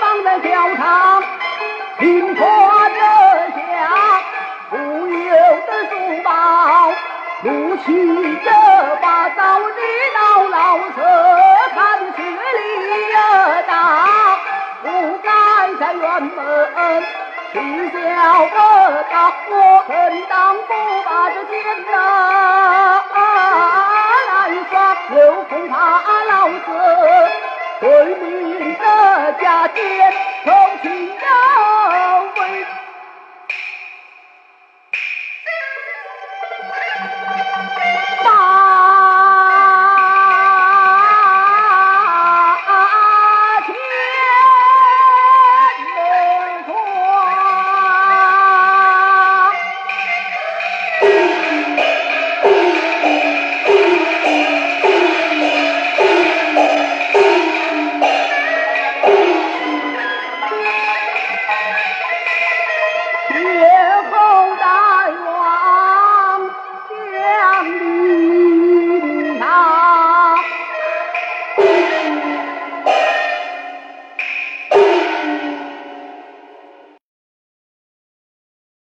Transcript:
放在教堂，听花的家，不由得书包，不气这把刀，你到老扯开势里呀打，不敢在辕门吃笑我大，我肯当不把这剑人、来，又恐怕。对民的家乡，同情啊！